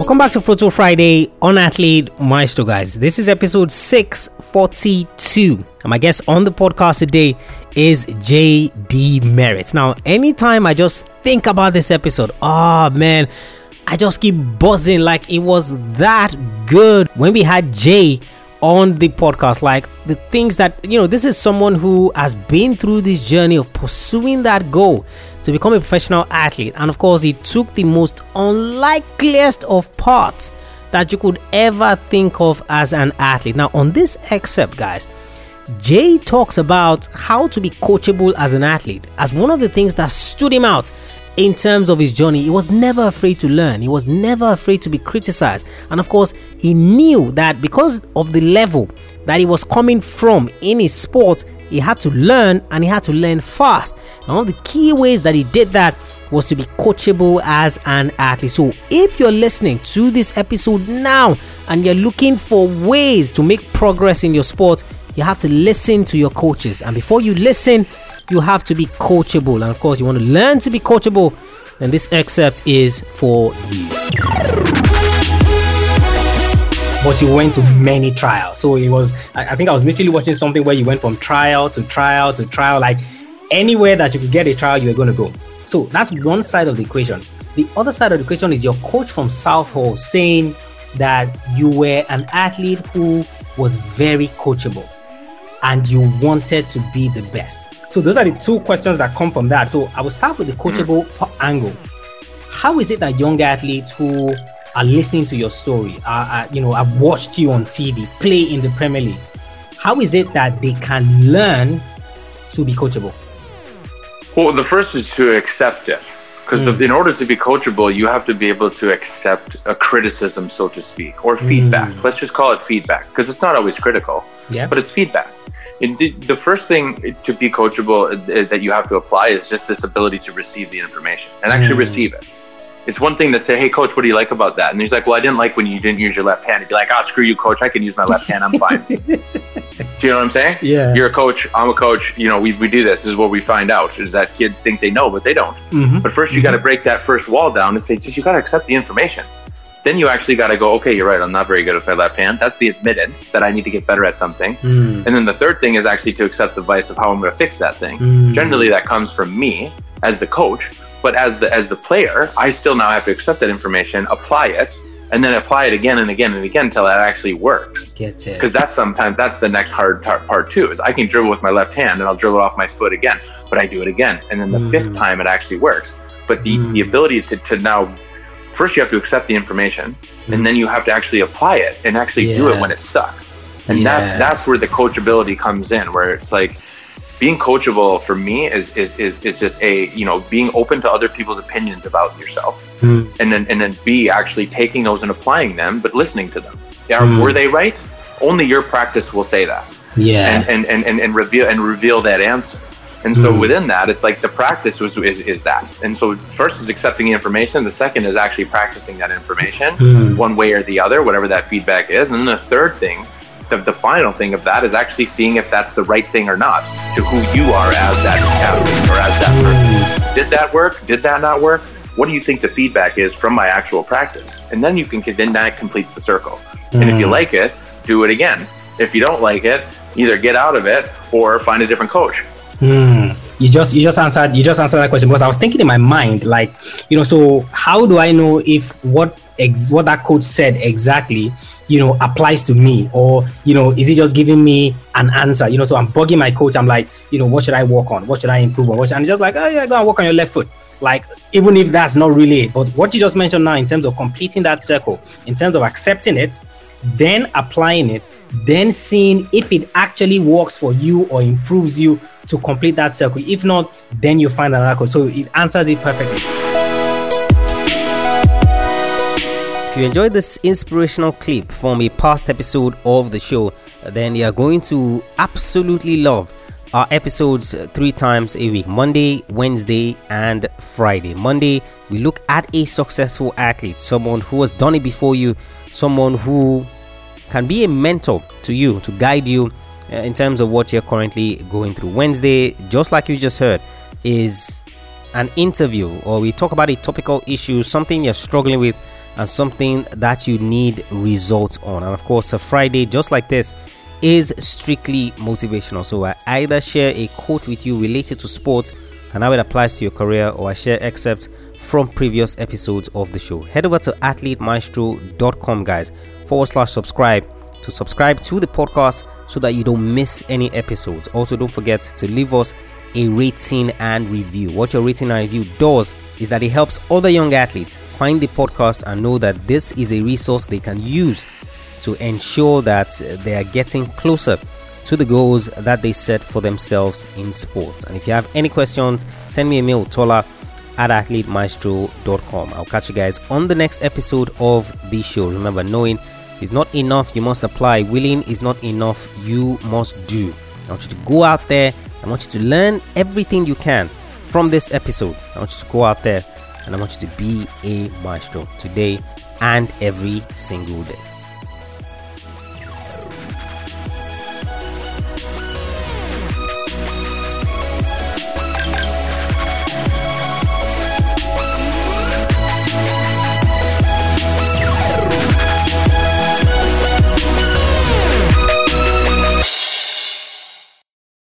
Welcome back to Photo Friday on Athlete Maestro, guys. This is episode 642. And my guest on the podcast today is JD Merritt. Now, anytime I just think about this episode, oh man, I just keep buzzing like it was that good when we had Jay on the podcast. Like the things that, you know, this is someone who has been through this journey of pursuing that goal to become a professional athlete. And of course, he took the most unlikeliest of paths that you could ever think of as an athlete. Now, on this excerpt, guys, Jay talks about how to be coachable as an athlete as one of the things that stood him out in terms of his journey. He was never afraid to learn, he was never afraid to be criticized. And of course, he knew that because of the level that he was coming from in his sport, he had to learn and he had to learn fast. And one of the key ways that he did that was to be coachable as an athlete. So, if you're listening to this episode now and you're looking for ways to make progress in your sport, you have to listen to your coaches. And before you listen, you have to be coachable. And of course, you want to learn to be coachable, then this excerpt is for you but you went to many trials. So it was, I think I was literally watching something where you went from trial to trial to trial, like anywhere that you could get a trial, you were going to go. So that's one side of the equation. The other side of the equation is your coach from Southall saying that you were an athlete who was very coachable and you wanted to be the best. So those are the two questions that come from that. So I will start with the coachable mm. angle. How is it that young athletes who are listening to your story, you know, I've watched you on TV, play in the Premier League, how is it that they can learn to be coachable? Well, the first is to accept it. Because mm. in order to be coachable, you have to be able to accept a criticism, so to speak, or feedback. Mm. Let's just call it feedback, because it's not always critical, yeah. but it's feedback. The, the first thing to be coachable uh, that you have to apply is just this ability to receive the information and actually mm. receive it it's one thing to say, "Hey, coach, what do you like about that?" And he's like, "Well, I didn't like when you didn't use your left hand." He'd be like, "Oh, screw you, coach. I can use my left hand. I'm fine." do you know what I'm saying? Yeah. You're a coach. I'm a coach. You know, we, we do this. This is what we find out is that kids think they know, but they don't. Mm-hmm. But first, you mm-hmm. got to break that first wall down and say, just you got to accept the information. Then you actually got to go, okay, you're right. I'm not very good at my left hand. That's the admittance that I need to get better at something. Mm. And then the third thing is actually to accept the advice of how I'm going to fix that thing. Mm. Generally, that comes from me as the coach but as the as the player, I still now have to accept that information, apply it, and then apply it again and again and again until that actually works. Gets it. Because that's sometimes that's the next hard tar- part too. Is I can dribble with my left hand and I'll dribble off my foot again, but I do it again, and then the mm. fifth time it actually works. But the mm. the ability to to now first you have to accept the information, mm. and then you have to actually apply it and actually yes. do it when it sucks. And yes. that's that's where the coachability comes in, where it's like being coachable for me is, is is is just a you know being open to other people's opinions about yourself. Mm. and then and then b actually taking those and applying them but listening to them. Yeah, mm. were they right? Only your practice will say that. Yeah. And and and, and, and reveal and reveal that answer. And so mm. within that it's like the practice was is, is that. And so first is accepting the information. The second is actually practicing that information hmm. one way or the other whatever that feedback is. And then the third thing the, the final thing of that is actually seeing if that's the right thing or not to who you are as that athlete or as that person. Did that work? Did that not work? What do you think the feedback is from my actual practice? And then you can then that completes the circle. Mm. And if you mm. like it, do it again. If you don't like it, either get out of it or find a different coach. Mm. You just you just answered you just answered that question because I was thinking in my mind like you know so how do I know if what ex- what that coach said exactly you know, applies to me? Or, you know, is he just giving me an answer? You know, so I'm bugging my coach. I'm like, you know, what should I work on? What should I improve on? What and just like, oh yeah, go and work on your left foot. Like, even if that's not really it. But what you just mentioned now in terms of completing that circle, in terms of accepting it, then applying it, then seeing if it actually works for you or improves you to complete that circle. If not, then you find another. So it answers it perfectly. You enjoyed this inspirational clip from a past episode of the show, then you are going to absolutely love our episodes three times a week Monday, Wednesday, and Friday. Monday, we look at a successful athlete, someone who has done it before you, someone who can be a mentor to you, to guide you uh, in terms of what you're currently going through. Wednesday, just like you just heard, is an interview or we talk about a topical issue, something you're struggling with and something that you need results on. And of course, a Friday just like this is strictly motivational. So I either share a quote with you related to sports and how it applies to your career, or I share excerpts from previous episodes of the show. Head over to athletemaestro.com, guys, forward slash subscribe to subscribe to the podcast so that you don't miss any episodes. Also, don't forget to leave us a rating and review. What your rating and review does is that it helps other young athletes find the podcast and know that this is a resource they can use to ensure that uh, they are getting closer to the goals that they set for themselves in sports. And if you have any questions, send me a mail, tola at athletemaestro.com. I'll catch you guys on the next episode of the show. Remember, knowing is not enough, you must apply. Willing is not enough, you must do. I want you to go out there. I want you to learn everything you can from this episode. I want you to go out there and I want you to be a maestro today and every single day.